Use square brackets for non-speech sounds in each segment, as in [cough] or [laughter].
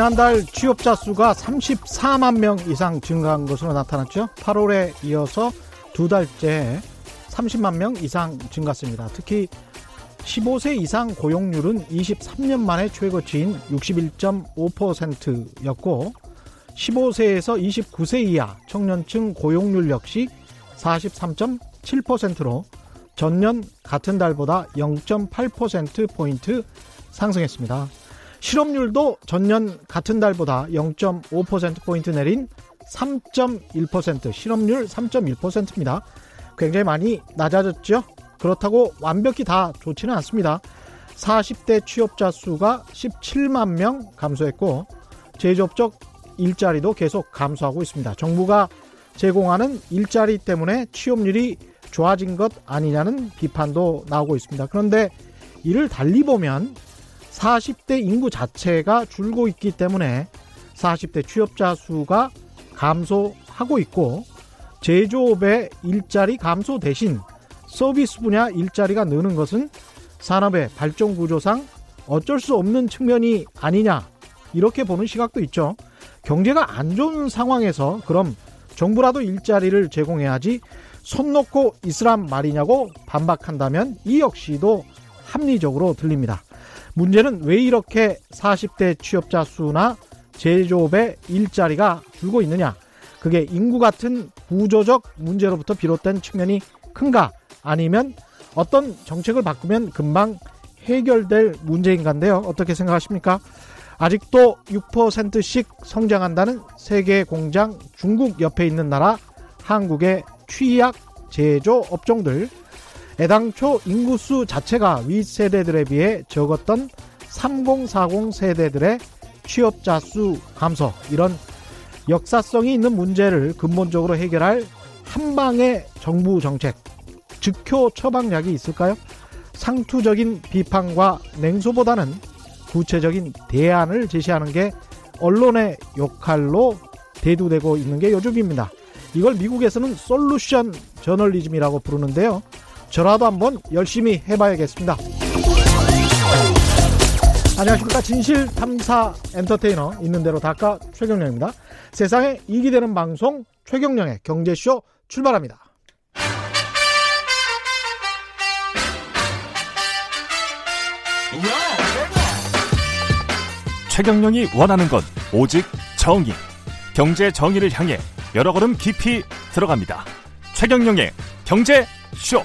지난달 취업자 수가 34만 명 이상 증가한 것으로 나타났죠. 8월에 이어서 두 달째 30만 명 이상 증가했습니다. 특히 15세 이상 고용률은 23년 만에 최고치인 61.5%였고 15세에서 29세 이하 청년층 고용률 역시 43.7%로 전년 같은 달보다 0.8%포인트 상승했습니다. 실업률도 전년 같은 달보다 0.5%포인트 내린 3.1% 실업률 3.1%입니다. 굉장히 많이 낮아졌죠. 그렇다고 완벽히 다 좋지는 않습니다. 40대 취업자 수가 17만 명 감소했고 제조업적 일자리도 계속 감소하고 있습니다. 정부가 제공하는 일자리 때문에 취업률이 좋아진 것 아니냐는 비판도 나오고 있습니다. 그런데 이를 달리 보면 40대 인구 자체가 줄고 있기 때문에 40대 취업자 수가 감소하고 있고 제조업의 일자리 감소 대신 서비스 분야 일자리가 느는 것은 산업의 발전 구조상 어쩔 수 없는 측면이 아니냐 이렇게 보는 시각도 있죠. 경제가 안 좋은 상황에서 그럼 정부라도 일자리를 제공해야지 손 놓고 있으란 말이냐고 반박한다면 이 역시도 합리적으로 들립니다. 문제는 왜 이렇게 40대 취업자 수나 제조업의 일자리가 줄고 있느냐? 그게 인구 같은 구조적 문제로부터 비롯된 측면이 큰가? 아니면 어떤 정책을 바꾸면 금방 해결될 문제인가인데요. 어떻게 생각하십니까? 아직도 6%씩 성장한다는 세계 공장 중국 옆에 있는 나라 한국의 취약 제조 업종들 애당초 인구수 자체가 윗세대들에 비해 적었던 3040 세대들의 취업자 수 감소 이런 역사성이 있는 문제를 근본적으로 해결할 한방의 정부 정책 즉효 처방약이 있을까요? 상투적인 비판과 냉소보다는 구체적인 대안을 제시하는 게 언론의 역할로 대두되고 있는 게 요즘입니다. 이걸 미국에서는 솔루션 저널리즘이라고 부르는데요. 저라도 한번 열심히 해봐야겠습니다. 안녕하십니까. 진실탐사 엔터테이너 있는 대로 닦아 최경령입니다. 세상에 이기 되는 방송 최경령의 경제쇼 출발합니다. 최경령이 원하는 건 오직 정의. 경제 정의를 향해 여러 걸음 깊이 들어갑니다. 최경령의 경제쇼.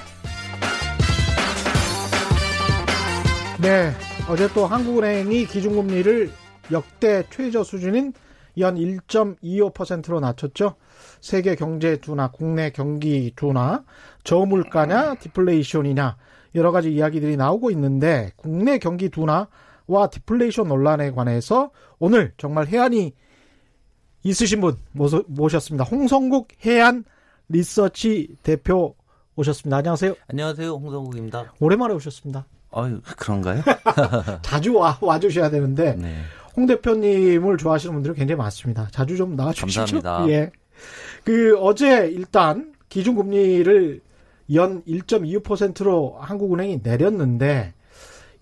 네. 어제 또 한국은행이 기준금리를 역대 최저 수준인 연 1.25%로 낮췄죠. 세계 경제 둔화, 국내 경기 둔화, 저물가냐, 디플레이션이냐 여러 가지 이야기들이 나오고 있는데 국내 경기 둔화와 디플레이션 논란에 관해서 오늘 정말 해안이 있으신 분 모셨습니다. 홍성국 해안 리서치 대표 오셨습니다. 안녕하세요. 안녕하세요. 홍성국입니다. 오랜만에 오셨습니다. 아유, 그런가요? [laughs] 자주 와, 와주셔야 되는데, 네. 홍 대표님을 좋아하시는 분들이 굉장히 많습니다. 자주 좀 나와주십시오. 감사합니다. 예. 그, 어제 일단 기준금리를 연 1.25%로 한국은행이 내렸는데,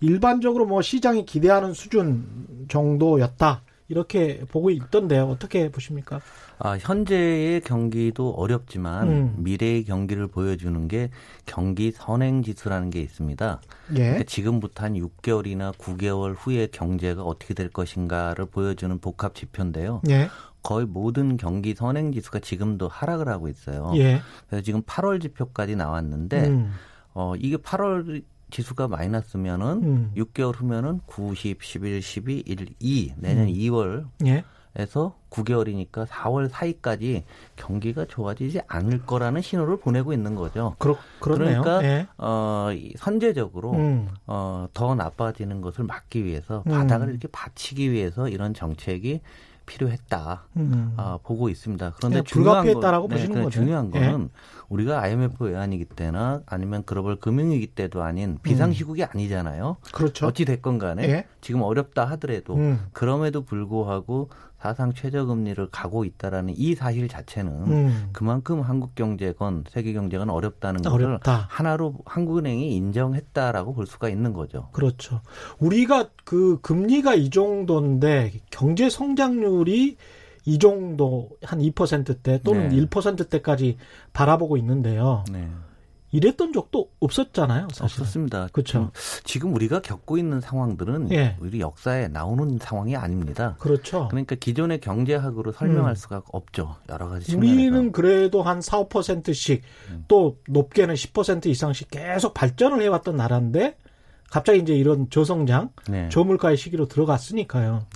일반적으로 뭐 시장이 기대하는 수준 정도였다. 이렇게 보고 있던데요. 어떻게 보십니까? 아, 현재의 경기도 어렵지만 음. 미래의 경기를 보여주는 게 경기 선행 지수라는 게 있습니다. 예. 그러니까 지금부터 한 6개월이나 9개월 후에 경제가 어떻게 될 것인가를 보여주는 복합 지표인데요. 예. 거의 모든 경기 선행 지수가 지금도 하락을 하고 있어요. 예. 그래서 지금 8월 지표까지 나왔는데 음. 어 이게 8월 지수가 마이너스면은 음. 6개월 후면은 90, 11, 12, 1, 2 내년 음. 2월 예. 에서 9개월이니까 4월 사이까지 경기가 좋아지지 않을 거라는 신호를 보내고 있는 거죠. 그렇, 그렇네요. 그러니까 예. 어, 선제적으로 음. 어, 더 나빠지는 것을 막기 위해서 음. 바닥을 이렇게 받치기 위해서 이런 정책이 필요했다 음. 아, 보고 있습니다. 그런데 중요한 불가피했다라고 거, 보시는 네, 거죠. 중요한 예. 거는 우리가 IMF 외환위기 때나 아니면 글로벌 금융위기 때도 아닌 비상시국이 음. 아니잖아요. 그렇죠. 어찌 됐건 간에 예. 지금 어렵다 하더라도 음. 그럼에도 불구하고 사상 최저금리를 가고 있다라는 이 사실 자체는 음. 그만큼 한국 경제건 세계 경제건 어렵다는 것을 어렵다. 하나로 한국은행이 인정했다라고 볼 수가 있는 거죠. 그렇죠. 우리가 그 금리가 이 정도인데 경제 성장률이 이 정도 한 2%대 또는 네. 1%대까지 바라보고 있는데요. 네. 이랬던 적도 없었잖아요. 사실 없었습니다. 그렇죠. 지금 우리가 겪고 있는 상황들은 예. 우리 역사에 나오는 상황이 아닙니다. 그렇죠. 그러니까 기존의 경제학으로 설명할 음. 수가 없죠. 여러 가지 우리는 측면에서. 그래도 한 4, 5%씩 음. 또 높게는 10% 이상씩 계속 발전을 해왔던 나라인데 갑자기 이제 이런 저성장, 네. 저물가의 시기로 들어갔으니까요.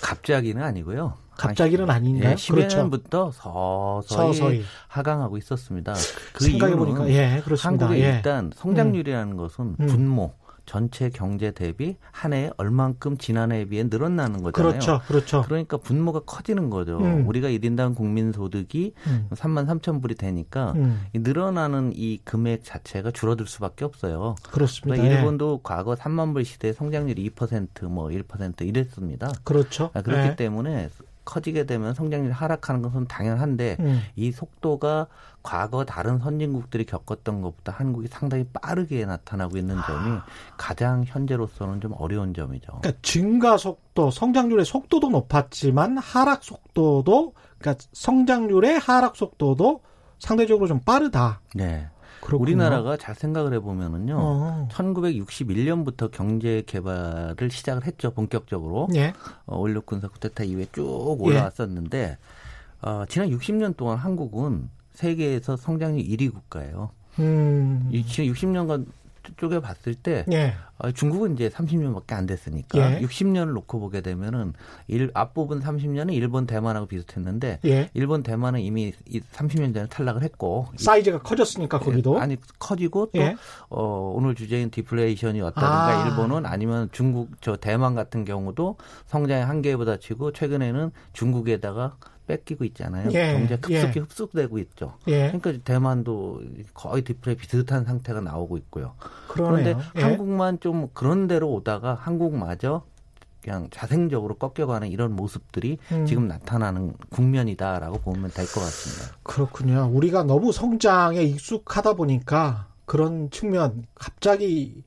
갑자기는 아니고요. 갑자기는 아닌가요? 예, 10년부터 그렇죠. 서서히, 서서히, 하강하고 있었습니다. 그 생각해 보니까 예, 그렇습니다. 한국의 예. 일단 성장률이라는 음. 것은 분모 전체 경제 대비 한 해에 얼만큼 지난해에 비해 늘어나는 거잖아요. 그렇죠. 그렇죠. 그러니까 분모가 커지는 거죠. 음. 우리가 1인당 국민 소득이 음. 3만 3천 불이 되니까 음. 이 늘어나는 이 금액 자체가 줄어들 수밖에 없어요. 그렇습니다. 그러니까 일본도 예. 과거 3만 불 시대에 성장률이 2%뭐 1% 이랬습니다. 그렇죠. 아, 그렇기 예. 때문에 커지게 되면 성장률이 하락하는 것은 당연한데 음. 이 속도가 과거 다른 선진국들이 겪었던 것보다 한국이 상당히 빠르게 나타나고 있는 점이 아. 가장 현재로서는 좀 어려운 점이죠. 그러니까 증가 속도, 성장률의 속도도 높았지만 하락 속도도 그러니까 성장률의 하락 속도도 상대적으로 좀 빠르다. 네. 그렇군요. 우리나라가 잘 생각을 해보면은요, 어. 1961년부터 경제 개발을 시작을 했죠, 본격적으로. 예. 어, 올력 군사 쿠데타 이후에 쭉 올라왔었는데, 예. 어, 지난 60년 동안 한국은 세계에서 성장률 1위 국가예요. 음. 지금 60년간 쪽에 봤을 때 예. 어, 중국은 이제 30년밖에 안 됐으니까 예. 60년을 놓고 보게 되면은 일, 앞부분 30년은 일본 대만하고 비슷했는데 예. 일본 대만은 이미 30년 전에 탈락을 했고 사이즈가 커졌으니까 거기도 예, 아니 커지고 또 예. 어, 오늘 주제인 디플레이션이 왔다든가 아. 일본은 아니면 중국 저 대만 같은 경우도 성장의 한계에 부딪히고 최근에는 중국에다가 뺏기고 있잖아요. 예, 경제가 급속히 예. 흡수되고 있죠. 예. 그러니까 대만도 거의 디플레 비슷한 상태가 나오고 있고요. 그러네요. 그런데 예. 한국만 좀 그런 대로 오다가 한국마저 그냥 자생적으로 꺾여가는 이런 모습들이 음. 지금 나타나는 국면이다라고 보면 될 것 같습니다. 그렇군요. 우리가 너무 성장에 익숙하다 보니까 그런 측면 갑자기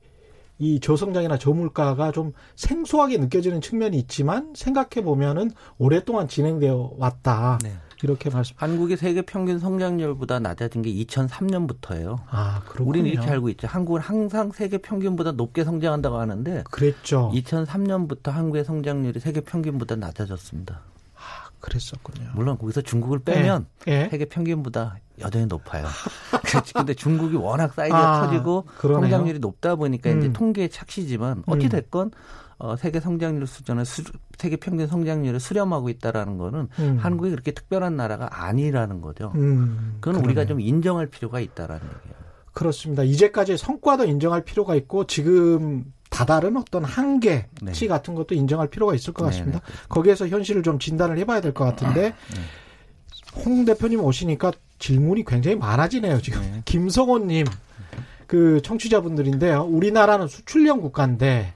이 저성장이나 저물가가 좀 생소하게 느껴지는 측면이 있지만 생각해 보면은 오랫동안 진행되어 왔다. 네. 이렇게 말씀. 한국의 세계 평균 성장률보다 낮아진 게 2003년부터예요. 아, 그렇군요. 우리는 이렇게 알고 있죠. 한국은 항상 세계 평균보다 높게 성장한다고 하는데 그랬죠. 2003년부터 한국의 성장률이 세계 평균보다 낮아졌습니다. 아, 그랬었군요. 물론 거기서 중국을 빼면 네. 세계 평균보다 여전히 높아요. [laughs] 근데 중국이 워낙 사이즈가 아, 커지고 그러네요. 성장률이 높다 보니까 음. 이제 통계의 착시지만 어찌 음. 됐건 어, 세계 성장률 수준을 수, 세계 평균 성장률을 수렴하고 있다라는 거는 음. 한국이 그렇게 특별한 나라가 아니라는 거죠. 음, 그건 그러네요. 우리가 좀 인정할 필요가 있다라는 얘기예요. 그렇습니다. 이제까지 성과도 인정할 필요가 있고 지금 다다른 어떤 한계치 네. 같은 것도 인정할 필요가 있을 것 같습니다. 네, 네. 거기에서 현실을 좀 진단을 해봐야 될 것 같은데 네. 홍 대표님 오시니까 질문이 굉장히 많아지네요, 지금. 네. 김성호님, 그 청취자분들인데요. 우리나라는 수출형 국가인데,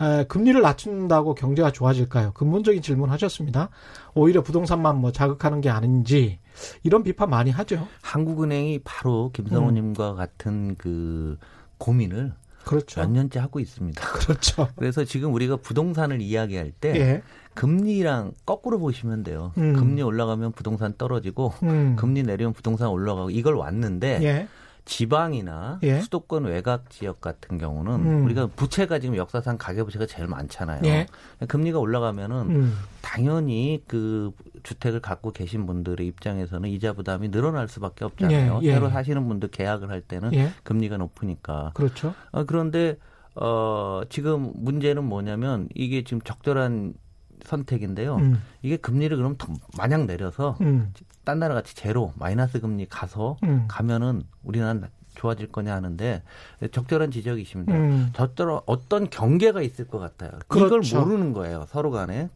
에, 금리를 낮춘다고 경제가 좋아질까요? 근본적인 질문 하셨습니다. 오히려 부동산만 뭐 자극하는 게 아닌지, 이런 비판 많이 하죠. 한국은행이 바로 김성호님과 음. 같은 그 고민을 그렇죠. 몇 년째 하고 있습니다. 그렇죠. 그래서 지금 우리가 부동산을 이야기할 때 예. 금리랑 거꾸로 보시면 돼요. 음. 금리 올라가면 부동산 떨어지고 음. 금리 내리면 부동산 올라가고 이걸 왔는데 예. 지방이나 예. 수도권 외곽 지역 같은 경우는 음. 우리가 부채가 지금 역사상 가계 부채가 제일 많잖아요. 예. 금리가 올라가면은 음. 당연히 그 주택을 갖고 계신 분들의 입장에서는 이자 부담이 늘어날 수밖에 없잖아요. 예. 예. 새로 사시는 분들 계약을 할 때는 예. 금리가 높으니까. 그렇죠. 어, 그런데 어 지금 문제는 뭐냐면 이게 지금 적절한 선택인데요. 음. 이게 금리를 그럼 더 마냥 내려서 음. 딴 나라 같이 제로 마이너스 금리 가서 음. 가면은 우리나라 좋아질 거냐 하는데 적절한 지적이십니다. 음. 적절한 어떤 경계가 있을 것 같아요. 그렇죠. 이걸 모르는 거예요. 서로 간에.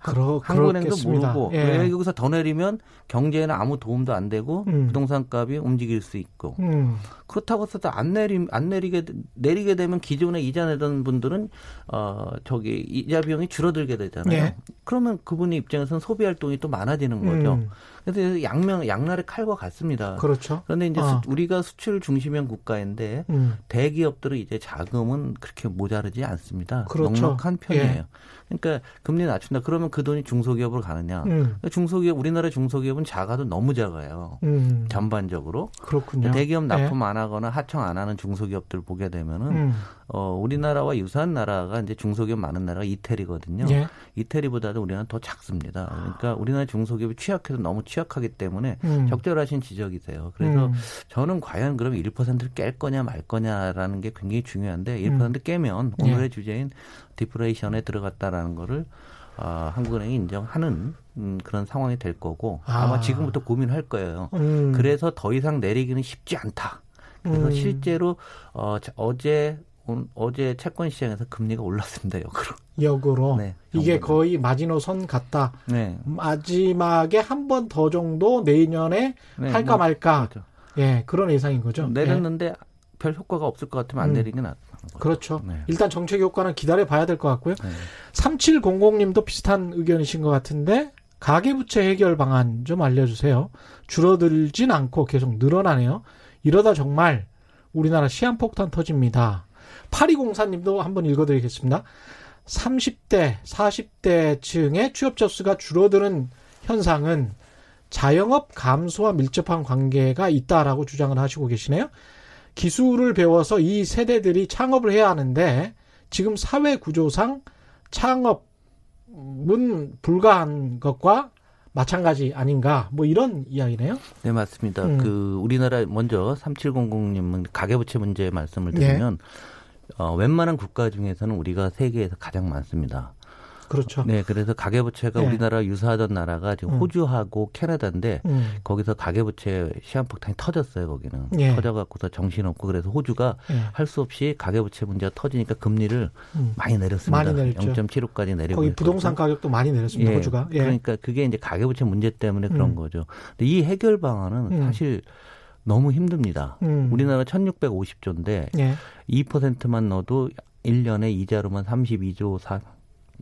그러, 한국은행도 모르고 예. 외국에서 더 내리면 경제에는 아무 도움도 안 되고 음. 부동산 값이 움직일 수 있고 음. 그렇다고 해서 안 내리 안 내리게 내리게 되면 기존에 이자 내던 분들은 어 저기 이자 비용이 줄어들게 되잖아요. 예. 그러면 그분의 입장에서는 소비 활동이 또 많아지는 거죠. 음. 그래서 양면 양날의 칼과 같습니다. 그렇죠. 그런데 이제 어. 수, 우리가 수출 중심형 국가인데 음. 대기업들은 이제 자금은 그렇게 모자르지 않습니다. 그렇죠. 넉넉한 편이에요. 예. 그러니까 금리 낮춘다. 그러면 그 돈이 중소기업으로 가느냐? 음. 그러니까 중소기업 우리나라 중소기업은 작아도 너무 작아요. 음. 전반적으로. 그렇군요. 대기업 납품 예. 안 하거나 하청 안 하는 중소기업들 보게 되면은 음. 어 우리나라와 유사한 나라가 이제 중소기업 많은 나라가 이태리거든요. 예. 이태리보다도 우리나라 더 작습니다. 그러니까 우리나라 중소기업이 취약해서 너무 취약 하기 때문에 음. 적절하신 지적이세요. 그래서 음. 저는 과연 그럼 1%를 깰 거냐 말 거냐라는 게 굉장히 중요한데 1% 음. 깨면 오늘의 예. 주제인 디플레이션에 들어갔다라는 거를 어, 한국은행이 인정하는 음, 그런 상황이 될 거고 아. 마 지금부터 고민할 거예요. 음. 그래서 더 이상 내리기는 쉽지 않다. 그래서 음. 실제로 어, 어제 어제 채권 시장에서 금리가 올랐습니다. 역으로. 역으로. 네, 이게 거의 마지노선 같다. 네. 마지막에 한 번 더 정도 내년에 네, 할까 뭐, 말까. 그렇죠. 예, 그런 예상인 거죠. 내렸는데 예. 별 효과가 없을 것 같으면 안 음. 내리는 게 낫다. 그렇죠. 네. 일단 정책 효과는 기다려 봐야 될 것 같고요. 네. 3700님도 비슷한 의견이신 것 같은데 가계부채 해결 방안 좀 알려주세요. 줄어들진 않고 계속 늘어나네요. 이러다 정말 우리나라 시한폭탄 터집니다. 8204님도 한번 읽어드리겠습니다. 30대, 40대 층의 취업자 수가 줄어드는 현상은 자영업 감소와 밀접한 관계가 있다라고 주장을 하시고 계시네요. 기술을 배워서 이 세대들이 창업을 해야 하는데 지금 사회 구조상 창업은 불가한 것과 마찬가지 아닌가 뭐 이런 이야기네요. 네 맞습니다. 음. 그 우리나라 먼저 3700님은 가계부채 문제 말씀을 드리면 네. 어, 웬만한 국가 중에서는 우리가 세계에서 가장 많습니다. 그렇죠. 네, 그래서 가계부채가 네. 우리나라 유사하던 나라가 지금 음. 호주하고 캐나다인데 음. 거기서 가계부채 시한폭탄이 터졌어요. 거기는 예. 터져갖고서 정신없고 그래서 호주가 예. 할수 없이 가계부채 문제가 터지니까 금리를 음. 많이 내렸습니다. 많이 내렸죠. 0.75까지 내리고 거기 부동산 가격도 많이 내렸습니다. 예. 호주가. 예. 그러니까 그게 이제 가계부채 문제 때문에 그런 음. 거죠. 근데 이 해결 방안은 음. 사실 너무 힘듭니다. 음. 우리나라 1650조인데 예. 2%만 넣어도 1년에 이자로만 32조 4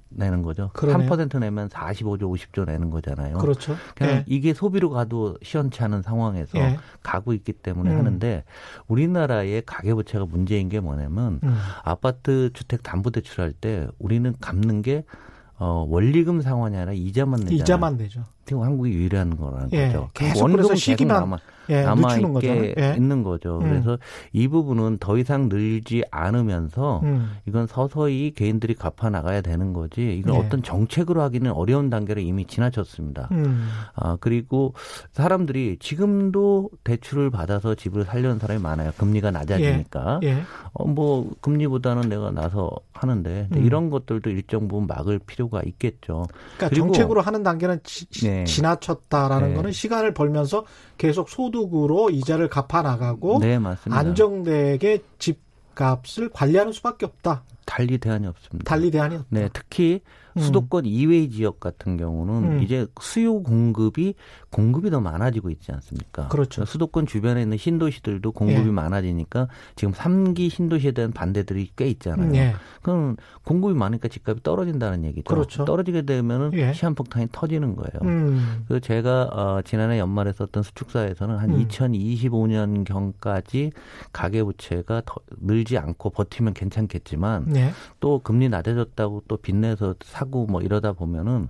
내는 거죠. 그러네요. 3% 내면 45조 50조 내는 거잖아요. 그렇죠. 그냥 예. 이게 소비로 가도 시원치 않은 상황에서 예. 가고 있기 때문에 음. 하는데 우리나라의 가계부채가 문제인 게 뭐냐면 음. 아파트 주택 담보 대출 할 때 우리는 갚는 게 어, 원리금 상환이 아니라 이자만 내잖아요. 이자만 내죠. 지금 한국이 유리한 거라는 예, 거죠. 계속 그래서 시기만 남아, 예, 남아 있게 예. 있는 거죠. 음. 그래서 이 부분은 더 이상 늘지 않으면서 음. 이건 서서히 개인들이 갚아 나가야 되는 거지. 이건 예. 어떤 정책으로 하기는 어려운 단계를 이미 지나쳤습니다. 음. 아 그리고 사람들이 지금도 대출을 받아서 집을 살려는 사람이 많아요. 금리가 낮아지니까. 예. 예. 어, 뭐 금리보다는 내가 나서 하는데 음. 이런 것들도 일정 부분 막을 필요가 있겠죠. 그러니까 정책으로 하는 단계는 지, 네. 지나쳤다라는 네. 거는 시간을 벌면서 계속 소득으로 이자를 갚아 나가고 네, 안정되게 집값을 관리하는 수밖에 없다. 달리 대안이 없습니다. 달리 대안이 없다. 네, 특히 음. 수도권 음. 이외의 지역 같은 경우는 음. 이제 수요 공급이 공급이 더 많아지고 있지 않습니까? 그렇죠. 수도권 주변에 있는 신도시들도 공급이 예. 많아지니까 지금 3기 신도시에 대한 반대들이 꽤 있잖아요. 예. 그럼 공급이 많으니까 집값이 떨어진다는 얘기죠. 그렇죠. 떨어지게 되면은 예. 시한폭탄이 터지는 거예요. 음. 그래서 제가 어, 지난해 연말에 썼던 수축사에서는 한 음. 2025년 경까지 가계부채가 더 늘지 않고 버티면 괜찮겠지만 예. 또 금리 낮아졌다고 또 빚내서 사 하고 뭐 이러다 보면은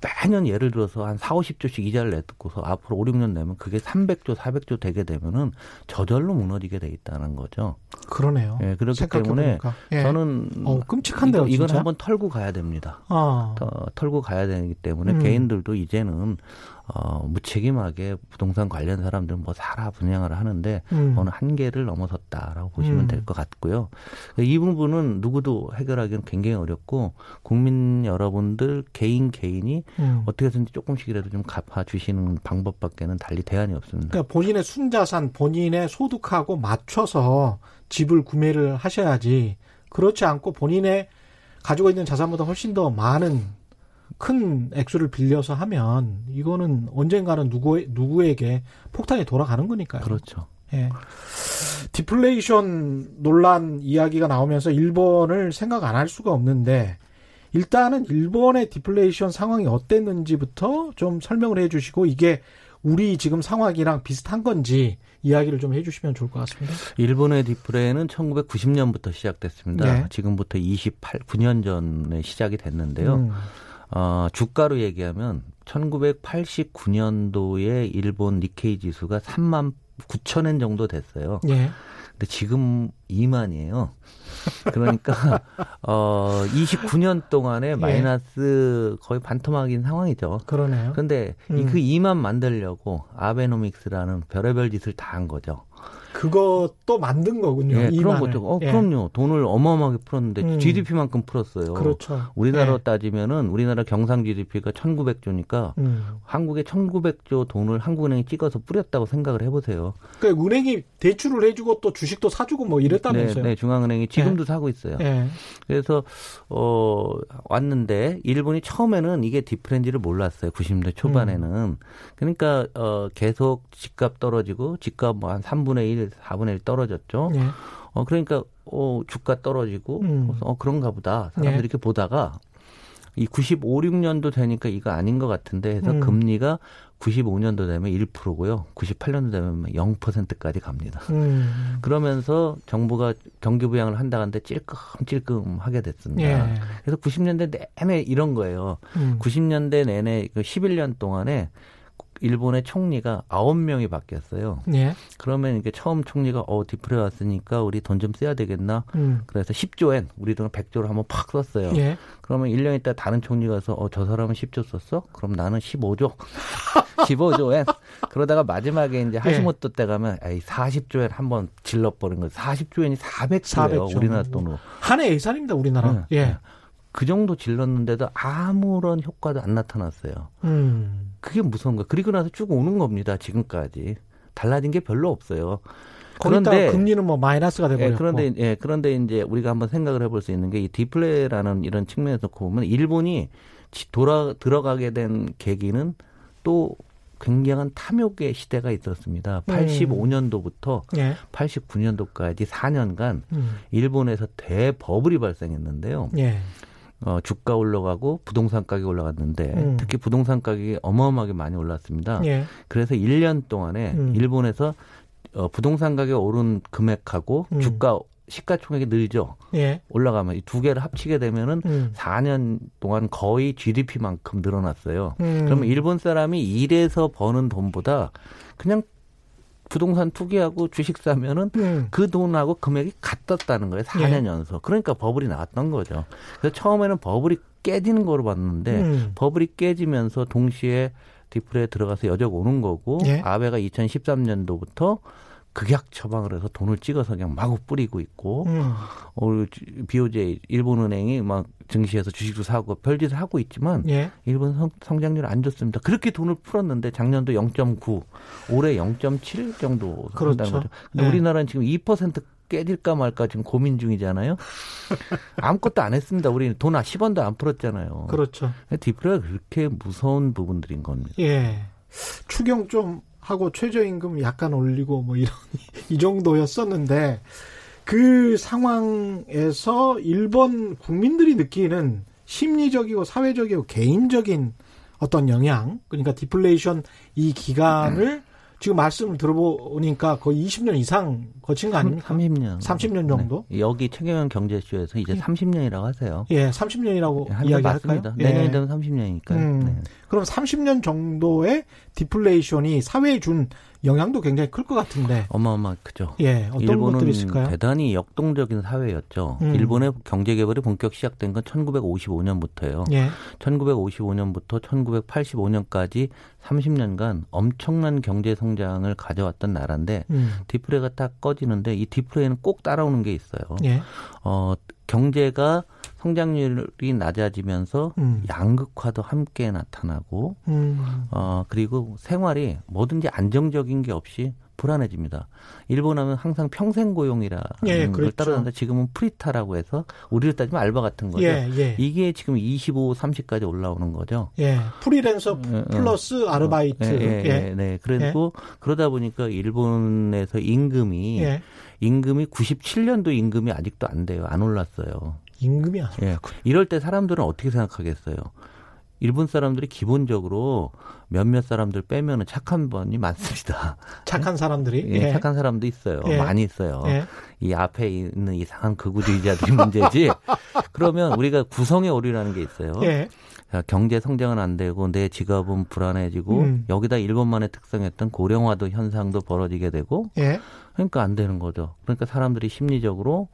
매년 예를 들어서 한 4, 50조씩 이자를 내놓고서 앞으로 5, 6년 내면 그게 300조, 400조 되게 되면은 저절로 무너지게 돼 있다는 거죠. 그러네요. 예, 그렇기 때문에 예. 저는 어, 끔찍한데요, 이거, 이건 한번 털고 가야 됩니다. 아. 털고 가야 되기 때문에 음. 개인들도 이제는 어, 무책임하게 부동산 관련 사람들은 뭐 살아 분양을 하는데 음. 어느 한계를 넘어섰다라고 보시면 음. 될것 같고요. 이 부분은 누구도 해결하기는 굉장히 어렵고 국민 여러분들 개인 개인이 음. 어떻게 해서든지 조금씩이라도 좀 갚아 주시는 방법밖에는 달리 대안이 없습니다. 그러니까 본인의 순자산, 본인의 소득하고 맞춰서 집을 구매를 하셔야지 그렇지 않고 본인의 가지고 있는 자산보다 훨씬 더 많은 큰 액수를 빌려서 하면 이거는 언젠가는 누구 누구에게 폭탄이 돌아가는 거니까요. 그렇죠. 예. 디플레이션 논란 이야기가 나오면서 일본을 생각 안 할 수가 없는데 일단은 일본의 디플레이션 상황이 어땠는지부터 좀 설명을 해 주시고 이게 우리 지금 상황이랑 비슷한 건지 이야기를 좀 해주시면 좋을 것 같습니다. 일본의 디플레는 1990년부터 시작됐습니다. 네. 지금부터 28, 9년 전에 시작이 됐는데요. 음. 어, 주가로 얘기하면 1989년도에 일본 니케이 지수가 3만 9천엔 정도 됐어요. 예. 근데 지금 2만이에요. 그러니까 [laughs] 어 29년 동안에 예. 마이너스 거의 반토막인 상황이죠. 그러네요. 근데 음. 그 2만 만들려고 아베노믹스라는 별의별 짓을 다 한 거죠. 그것도 만든 거군요. 예, 그런 것도. 어, 예. 그럼요. 돈을 어마어마하게 풀었는데 음. GDP만큼 풀었어요. 그렇죠. 우리나라로 예. 따지면은 우리나라 경상 GDP가 1,900조니까 음. 한국에 1,900조 돈을 한국은행이 찍어서 뿌렸다고 생각을 해보세요. 그러니까 은행이 대출을 해주고 또 주식도 사주고 뭐 이랬다면서요. 네, 네 중앙은행이 지금도 예. 사고 있어요. 예. 그래서 어 왔는데 일본이 처음에는 이게 디프렌지를 몰랐어요. 90년대 초반에는. 음. 그러니까 어 계속 집값 떨어지고 집값 뭐 한 3분의 1 4분의 1 떨어졌죠. 네. 어, 그러니까, 어, 주가 떨어지고, 음. 어, 그런가 보다. 사람들이 네. 이렇게 보다가, 이 95, 6년도 되니까 이거 아닌 것 같은데 해서 음. 금리가 95년도 되면 1%고요. 98년도 되면 0%까지 갑니다. 음. 그러면서 정부가 경기 부양을 한다 하는데 찔끔찔끔 하게 됐습니다. 예. 그래서 90년대 내내 이런 거예요. 음. 90년대 내내 11년 그 동안에 일본의 총리가 아홉 명이 바뀌었어요. 예. 그러면 이게 처음 총리가 어 디프레 왔으니까 우리 돈 좀 써야 되겠나? 음. 그래서 10조엔 우리 돈 100조를 한번 팍 썼어요. 예. 그러면 1년 있다 다른 총리가 와서 어 저 사람은 10조 썼어? 그럼 나는 15조. 15조엔. [laughs] 그러다가 마지막에 이제 하시모토 때 가면 에이 40조엔 한번 질러버린 거. 40조엔이 400조예요. 400조. 우리나라 돈으로. 한 해 예산입니다, 우리나라. 네. 예. 그 정도 질렀는데도 아무런 효과도 안 나타났어요. 음. 그게 무서운 거예요. 그리고 나서 쭉 오는 겁니다. 지금까지 달라진 게 별로 없어요. 그런데 금리는 뭐 마이너스가 되고 예, 그런데 예, 그런데 이제 우리가 한번 생각을 해볼 수 있는 게 이 디플레라는 이런 측면에서 보면 일본이 돌아 들어가게 된 계기는 또 굉장한 탐욕의 시대가 있었습니다. 음. 85년도부터 예. 89년도까지 4년간 음. 일본에서 대버블이 발생했는데요. 예. 어, 주가 올라가고 부동산 가격이 올라갔는데 음. 특히 부동산 가격이 어마어마하게 많이 올랐습니다. 예. 그래서 1년 동안에 음. 일본에서 어, 부동산 가격 오른 금액하고 음. 주가 시가총액이 늘죠. 예. 올라가면 이 두 개를 합치게 되면은 음. 4년 동안 거의 GDP만큼 늘어났어요. 음. 그러면 일본 사람이 일해서 버는 돈보다 그냥 부동산 투기하고 주식 사면은 음. 그 돈하고 금액이 같았다는 거예요. 4년 예. 연속. 그러니까 버블이 나왔던 거죠. 그래서 처음에는 버블이 깨지는 거로 봤는데 음. 버블이 깨지면서 동시에 디플에 들어가서 여적 오는 거고 예. 아베가 2013년도부터 극약 처방을 해서 돈을 찍어서 그냥 마구 뿌리고 있고 음. 어, BOJ 일본은행이 막 증시에서 주식도 사고 별짓을 하고 있지만 예. 일본 성, 성장률 안 좋습니다. 그렇게 돈을 풀었는데 작년도 0.9, 올해 0.7 정도 그렇죠. 한다는 거죠. 근데 예. 우리나라는 지금 2% 깨질까 말까 지금 고민 중이잖아요. 아무것도 안 했습니다. 우리는 돈 10원도 안 풀었잖아요. 그렇죠. 디프레가 그렇게 무서운 부분들인 겁니다. 예. 추경 좀 하고 최저임금 약간 올리고 뭐 이런 [laughs] 이 정도였었는데 그 상황에서 일본 국민들이 느끼는 심리적이고 사회적이고 개인적인 어떤 영향 그러니까 디플레이션 이 기간을 지금 말씀을 들어보니까 거의 20년 이상 거친 거 아닙니까? 30년. 30년 정도? 네. 여기 최경영 경제쇼에서 이제 30년이라고 하세요. 예, 30년이라고 네, 이야기할까요? 내년이 되면 30년이니까. 음, 네. 그럼 30년 정도의 디플레이션이 사회에 준 영향도 굉장히 클 것 같은데. 어마어마 크죠. 예, 어떤 일본은 것들이 있을까요? 대단히 역동적인 사회였죠. 음. 일본의 경제 개발이 본격 시작된 건 1955년부터예요. 예. 1955년부터 1985년까지 30년간 엄청난 경제 성장을 가져왔던 나라인데 음. 디프레가 딱 꺼지는데 이 디프레는 꼭 따라오는 게 있어요. 예. 어, 경제가 성장률이 낮아지면서 음. 양극화도 함께 나타나고 음. 어 그리고 생활이 뭐든지 안정적인 게 없이 불안해집니다. 일본 하면 항상 평생 고용이라는 예, 그렇죠. 걸 따르는데 지금은 프리타라고 해서 우리를 따지면 알바 같은 거죠. 예, 예. 이게 지금 25, 30까지 올라오는 거죠. 예, 프리랜서 어, 어. 플러스 어, 아르바이트. 예, 예, 예. 네. 그리고 그러다 보니까 일본에서 임금이 임금이 97년도 임금이 아직도 안 돼요. 안 올랐어요. 임금이 안 예. 이럴 때 사람들은 어떻게 생각하겠어요? 일본 사람들이 기본적으로 몇몇 사람들 빼면은 착한 분이 많습니다. 착한 사람들이? 예, 예. 착한 사람도 있어요. 예. 많이 있어요. 예. 이 앞에 있는 이상한 극우주의자들이 [laughs] 문제지. 그러면 우리가 구성의 오류라는 게 있어요. 예. 경제 성장은 안 되고 내 직업은 불안해지고 음. 여기다 일본만의 특성이었던 고령화도 현상도 벌어지게 되고 예. 그러니까 안 되는 거죠. 그러니까 사람들이 심리적으로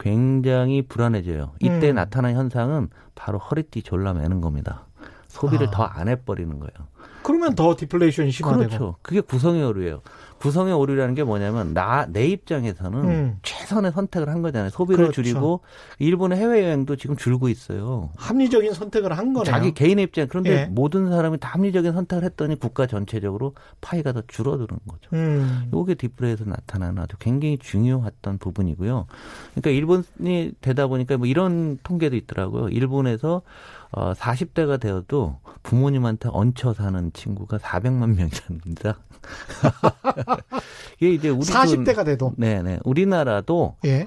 굉장히 불안해져요. 이때 음. 나타난 현상은 바로 허리띠 졸라매는 겁니다. 소비를 아. 더안 해버리는 거예요. 그러면 더 디플레이션이 심화되고. 그렇죠. 그게 구성의 오류예요. 구성의 오류라는 게 뭐냐면 나 내 입장에서는 음. 최선의 선택을 한 거잖아요. 소비를 그렇죠. 줄이고 일본의 해외 여행도 지금 줄고 있어요. 합리적인 선택을 한 거네요. 자기 개인의 입장. 그런데 예. 모든 사람이 다 합리적인 선택을 했더니 국가 전체적으로 파이가 더 줄어드는 거죠. 음. 이게 디플레이에서 나타나는 아주 굉장히 중요했던 부분이고요. 그러니까 일본이 되다 보니까 뭐 이런 통계도 있더라고요. 일본에서 어 40대가 되어도 부모님한테 얹혀 사는 친구가 400만 명이 삽니다. [laughs] 이게 이제 우리 40대가 돼도 네네 우리나라도 예.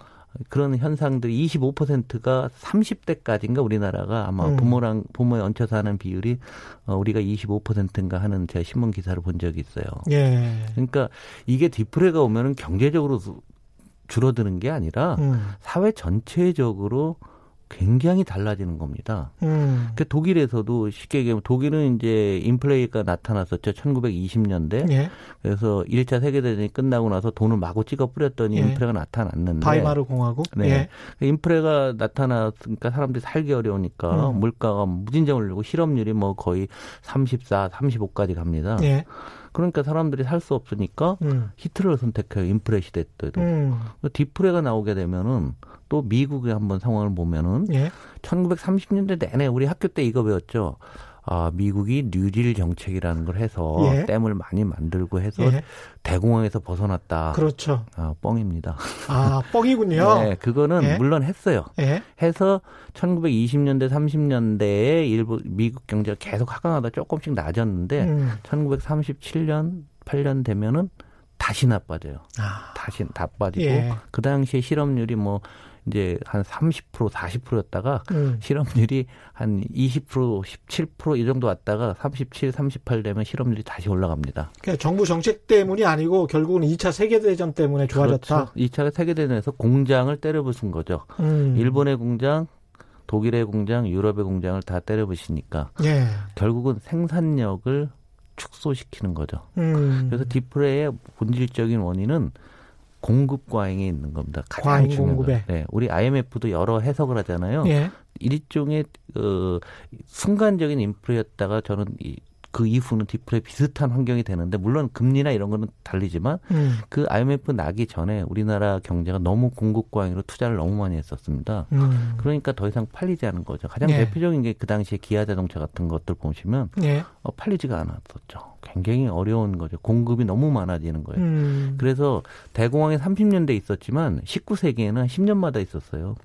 그런 현상들이 25%가 30대까지인가 우리나라가 아마 음. 부모랑 부모에 얹혀 사는 비율이 어, 우리가 25%인가 하는 제가 신문 기사를 본 적이 있어요. 예. 그러니까 이게 디프레가 오면은 경제적으로 줄어드는 게 아니라 음. 사회 전체적으로 굉장히 달라지는 겁니다. 음. 그 독일에서도 쉽게 얘기하면 독일은 이제 인플레이가 나타났었죠. 1920년대. 예. 그래서 1차 세계대전이 끝나고 나서 돈을 마구 찍어 뿌렸더니 예. 인플레가 나타났는데. 바이마르 공화국. 네. 예. 그 인플레가 나타났으니까 사람들이 살기 어려우니까 음. 물가가 무진장을 내고 실업률이 뭐 거의 34, 35까지 갑니다. 예. 그러니까 사람들이 살 수 없으니까 음. 히트를 선택해요. 인플레 시대 때도. 음. 그 디프레가 나오게 되면은 또 미국의 한번 상황을 보면은 예. 1930년대 내내 우리 학교 때 이거 배웠죠. 아, 미국이 뉴딜 정책이라는 걸 해서 예. 댐을 많이 만들고 해서 예. 대공황에서 벗어났다. 그렇죠. 아, 뻥입니다. 아, 뻥이군요. [laughs] 네, 그거는 예. 물론 했어요. 예. 해서 1920년대, 30년대에 일부 미국 경제가 계속 하강하다 조금씩 낮았는데 음. 1937년, 8년 되면은 다시 나빠져요. 아. 다시 다 빠지고 예. 그 당시에 실업률이 뭐 이제 한 30% 40%였다가 음. 실업률이 한 20% 17%이 정도 왔다가 37, 38 되면 실업률이 다시 올라갑니다. 그러니까 정부 정책 때문이 아니고 결국은 2차 세계 대전 때문에 좋아졌다. 그렇죠. 2차 세계 대전에서 공장을 때려부순 거죠. 음. 일본의 공장, 독일의 공장, 유럽의 공장을 다 때려부시니까 예. 결국은 생산력을 축소시키는 거죠. 음. 그래서 디프레의 본질적인 원인은 공급 과잉에 있는 겁니다. 가장 과잉 중요한 공급에. 네, 우리 IMF도 여러 해석을 하잖아요. 예. 일종의 어, 순간적인 인플레였다가 저는 이, 그 이후는 디플레 비슷한 환경이 되는데 물론 금리나 이런 거는 달리지만 음. 그 IMF 나기 전에 우리나라 경제가 너무 공급 과잉으로 투자를 너무 많이 했었습니다. 음. 그러니까 더 이상 팔리지 않은 거죠. 가장 예. 대표적인 게 그 당시에 기아 자동차 같은 것들 보시면 예. 어, 팔리지가 않았었죠. 굉장히 어려운 거죠. 공급이 너무 많아지는 거예요. 음. 그래서 대공황이 30년대 있었지만 19세기에는 10년마다 있었어요.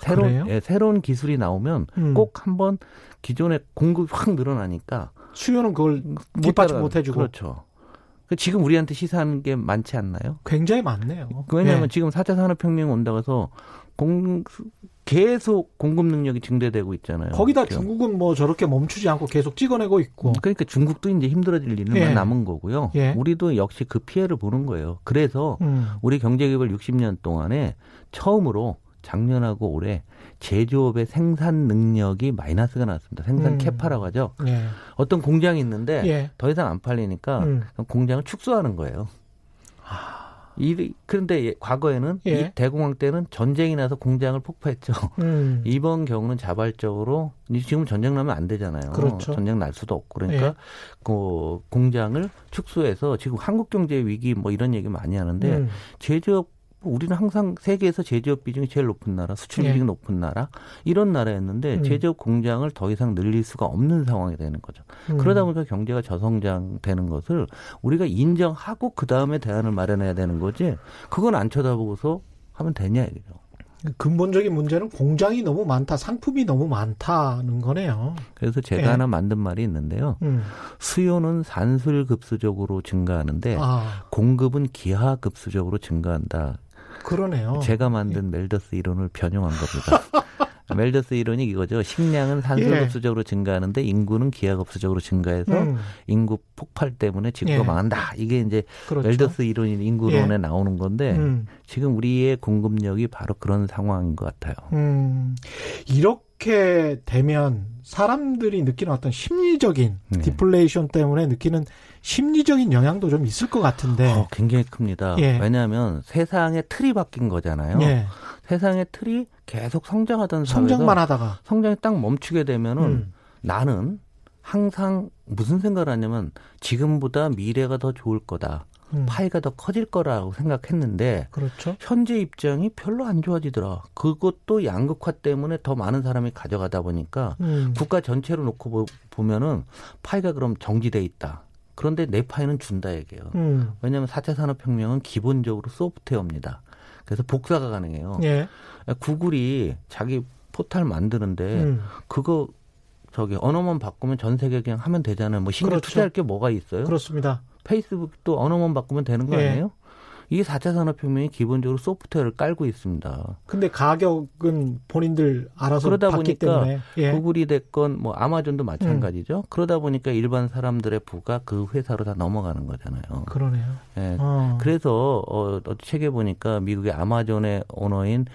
새로운 예, 새로운 기술이 나오면 음. 꼭 한번 기존의 공급이 확 늘어나니까 수요는 그걸 뒷받침 못 해주고 그렇죠. 그 지금 우리한테 시사하는 게 많지 않나요? 굉장히 많네요. 왜냐하면 네. 지금 4차 산업혁명 온다고 해서 공, 계속 공급 능력이 증대되고 있잖아요. 거기다 그렇죠? 중국은 뭐 저렇게 멈추지 않고 계속 찍어내고 있고. 그러니까 중국도 이제 힘들어질 일은 예. 남은 거고요. 예. 우리도 역시 그 피해를 보는 거예요. 그래서 음. 우리 경제개발 60년 동안에 처음으로 작년하고 올해 제조업의 생산 능력이 마이너스가 나왔습니다. 생산 음. 캐파라고 하죠. 예. 어떤 공장이 있는데 예. 더 이상 안 팔리니까 음. 공장을 축소하는 거예요. 이 그런데 과거에는 예. 이 대공황 때는 전쟁이 나서 공장을 폭파했죠. 음. [laughs] 이번 경우는 자발적으로 지금 전쟁 나면 안 되잖아요. 그렇죠. 전쟁 날 수도 없고 그러니까 예. 그 공장을 축소해서 지금 한국 경제 위기 뭐 이런 얘기 많이 하는데 음. 제조업 우리는 항상 세계에서 제조업 비중이 제일 높은 나라, 수출 예. 비중이 예. 높은 나라 이런 나라였는데 음. 제조업 공장을 더 이상 늘릴 수가 없는 상황이 되는 거죠. 음. 그러다 보니까 경제가 저성장되는 것을 우리가 인정하고 그 다음에 대안을 마련해야 되는 거지. 그건 안 쳐다보고서 하면 되냐 이거죠. 근본적인 문제는 공장이 너무 많다, 상품이 너무 많다는 거네요. 그래서 제가 예. 하나 만든 말이 있는데요. 음. 수요는 산술급수적으로 증가하는데 아. 공급은 기하급수적으로 증가한다. 그러네요. 제가 만든 예. 멜더스 이론을 변형한 겁니다. [laughs] 멜더스 이론이 이거죠. 식량은 산소급수적으로 예. 증가하는데 인구는 기하급수적으로 증가해서 음. 인구 폭발 때문에 지구가 예. 망한다. 이게 이제 그렇죠. 멜더스 이론인 인구론에 예. 나오는 건데 음. 지금 우리의 공급력이 바로 그런 상황인 것 같아요. 음. 이렇게 되면 사람들이 느끼는 어떤 심리적인 네. 디플레이션 때문에 느끼는 심리적인 영향도 좀 있을 것 같은데. 어, 굉장히 큽니다. 예. 왜냐하면 세상의 틀이 바뀐 거잖아요. 예. 세상의 틀이 계속 성장하던 성장만 하다가 성장이 딱 멈추게 되면은 음. 나는 항상 무슨 생각을 하냐면 지금보다 미래가 더 좋을 거다. 음. 파이가 더 커질 거라고 생각했는데 그렇죠. 현재 입장이 별로 안 좋아지더라. 그것도 양극화 때문에 더 많은 사람이 가져가다 보니까 음. 국가 전체로 놓고 보면은 파이가 그럼 정지돼 있다. 그런데 내 파이는 준다 얘기예요. 음. 왜냐하면 4차 산업혁명은 기본적으로 소프트웨어입니다. 그래서 복사가 가능해요. 예. 구글이 자기 포탈 만드는데 음. 그거 저기 언어만 바꾸면 전 세계 그냥 하면 되잖아요. 뭐 신경 그렇죠. 투자할 게 뭐가 있어요? 그렇습니다. 페이스북도 언어만 바꾸면 되는 거 예. 아니에요? 이게 4차 산업혁명이 기본적으로 소프트웨어를 깔고 있습니다. 근데 가격은 본인들 알아서 그러다 보니까 때문에. 예. 구글이 됐건 뭐 아마존도 마찬가지죠. 음. 그러다 보니까 일반 사람들의 부가 그 회사로 다 넘어가는 거잖아요. 그러네요. 예. 어. 그래서 어, 책에 보니까 미국의 아마존의 오너인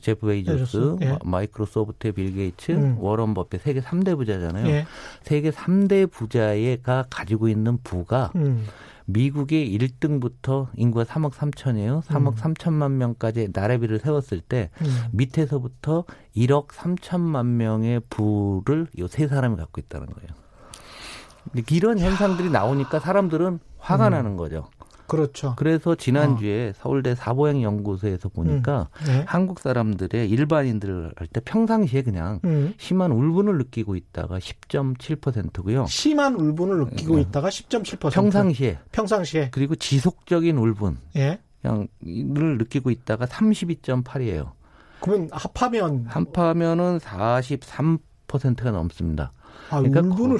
제프 베이조스, 예. 마이크로소프트의 빌 게이츠, 음. 워런 버핏 세계 3대 부자잖아요. 예. 세계 3대 부자가 가지고 있는 부가 음. 미국의 1등부터 인구가 3억 3천이에요. 3억 음. 3천만 명까지 나래비를 세웠을 때 음. 밑에서부터 1억 3천만 명의 부를 이 세 사람이 갖고 있다는 거예요. 이런 현상들이 나오니까 사람들은 화가 음. 나는 거죠. 그렇죠. 그래서 지난주에 어. 서울대 사보행 연구소에서 보니까 음. 네. 한국 사람들의 일반인들 할 때 평상시에 그냥 음. 심한 울분을 느끼고 있다가 10.7%고요. 심한 울분을 느끼고 네. 있다가 10.7%. 평상시에. 평상시에. 그리고 지속적인 울분. 예. 그냥을 느끼고 있다가 32.8이에요. 그러면 합하면 합하면은 43%가 넘습니다. 아, 그러니까 울분을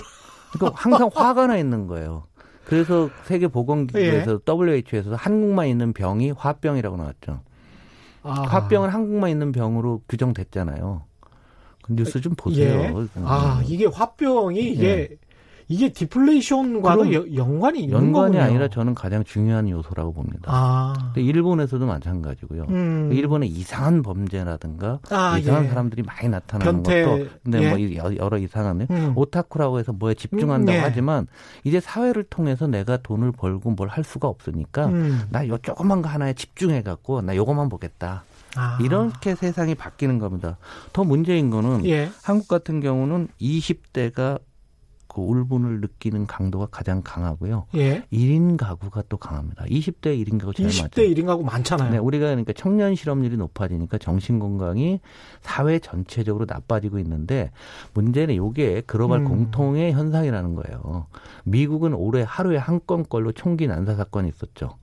그러니까 항상 화가 나 있는 거예요. 그래서 세계보건기구에서 예. WHO에서 한국만 있는 병이 화병이라고 나왔죠. 아. 화병은 한국만 있는 병으로 규정됐잖아요. 그 뉴스 좀 보세요. 예. 아 이게 화병이 이게 예. 이게 디플레이션과도 여, 연관이 있는 연관이 거군요. 아니라 저는 가장 중요한 요소라고 봅니다. 아. 일본에서도 마찬가지고요. 음. 일본의 이상한 범죄라든가 아, 이상한 예. 사람들이 많이 나타나는 변태, 것도 근데 예. 뭐 여러 이상한 음. 오타쿠라고 해서 뭐에 집중한다고 음, 예. 하지만 이제 사회를 통해서 내가 돈을 벌고 뭘 할 수가 없으니까 음. 나요 조그만 거 하나에 집중해 갖고 나 요것만 보겠다. 아. 이렇게 세상이 바뀌는 겁니다. 더 문제인 거는 예. 한국 같은 경우는 20대가 그 울분을 느끼는 강도가 가장 강하고요. 예. 1인 가구가 또 강합니다. 20대 1인 가구 제일 20대 많죠. 1인 가구 많잖아요. 네, 우리가 그러니까 청년 실업률이 높아지니까 정신 건강이 사회 전체적으로 나빠지고 있는데 문제는 이게 글로벌 음. 공통의 현상이라는 거예요. 미국은 올해 하루에 한 건걸로 총기 난사 사건이 있었죠.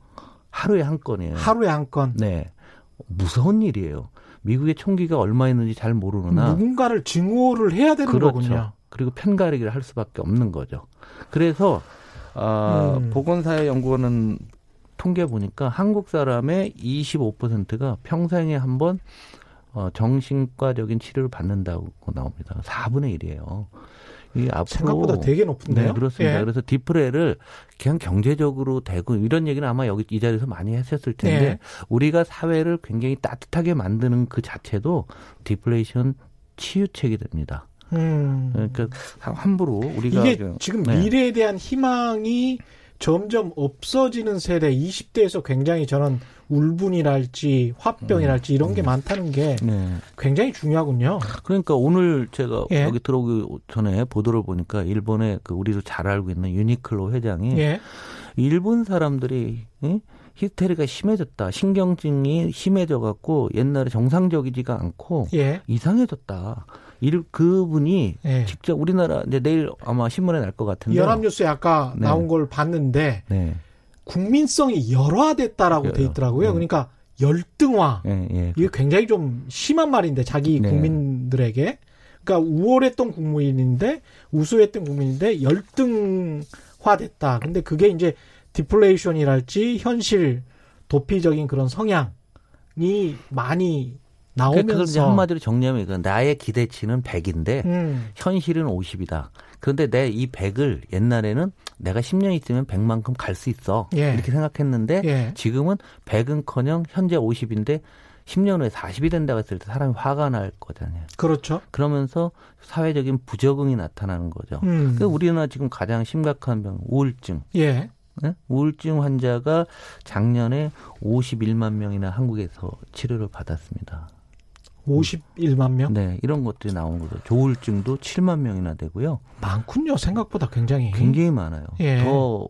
하루에 한 건이에요. 하루에 한 건. 네. 무서운 일이에요. 미국의 총기가 얼마 있는지 잘 모르느나 누군가를 증오를 해야 되는 그렇죠. 거군요. 그리고 편가르기를 할 수밖에 없는 거죠. 그래서 어, 음. 보건사회연구원은 통계 보니까 한국 사람의 25%가 평생에 한 번 어, 정신과적인 치료를 받는다고 나옵니다. 4분의 1이에요. 이 앞으로 생각보다 되게 높은데요. 네, 그렇습니다. 예. 그래서 디프레를 그냥 경제적으로 되고 이런 얘기는 아마 여기 이 자리에서 많이 했었을 텐데 예. 우리가 사회를 굉장히 따뜻하게 만드는 그 자체도 디플레이션 치유책이 됩니다. 음. 그러니까 함부로 우리가 이게 지금 네. 미래에 대한 희망이 점점 없어지는 세대 20대에서 굉장히 저는 울분이랄지 화병이랄지 이런 게 음. 많다는 게 네. 굉장히 중요하군요. 그러니까 오늘 제가 예. 여기 들어오기 전에 보도를 보니까 일본의 그 우리도 잘 알고 있는 유니클로 회장이 예. 일본 사람들이 예? 히스테리가 심해졌다. 신경증이 심해져 갖고 옛날에 정상적이지가 않고 예. 이상해졌다. 일 그분이 예. 직접 우리나라 이제 내일 아마 신문에 날 것 같은데 연합뉴스에 아까 네. 나온 걸 봤는데 네. 국민성이 열화됐다라고 돼 있더라고요. 네. 그러니까 열등화 예, 예. 이게 굉장히 좀 심한 말인데 자기 네. 국민들에게 그러니까 우월했던 국민인데 우수했던 국민인데 열등화됐다. 근데 그게 이제 디플레이션이랄지 현실 도피적인 그런 성향이 많이 나오면서 그러니까 한마디로 정리하면 이건 나의 기대치는 100인데 음. 현실은 50이다. 그런데 내 이 100을 옛날에는 내가 10년 있으면 100만큼 갈 수 있어. 예. 이렇게 생각했는데 예. 지금은 100은커녕 현재 50인데 10년 후에 40이 된다고 했을 때 사람이 화가 날 거잖아요. 그렇죠. 그러면서 사회적인 부적응이 나타나는 거죠. 음. 그 우리나라 지금 가장 심각한 병 우울증. 예. 네? 우울증 환자가 작년에 51만 명이나 한국에서 치료를 받았습니다. 51만 명? 네, 이런 것들이 나온 거죠. 조울증도 7만 명이나 되고요. 많군요. 생각보다 굉장히. 굉장히 많아요. 예. 더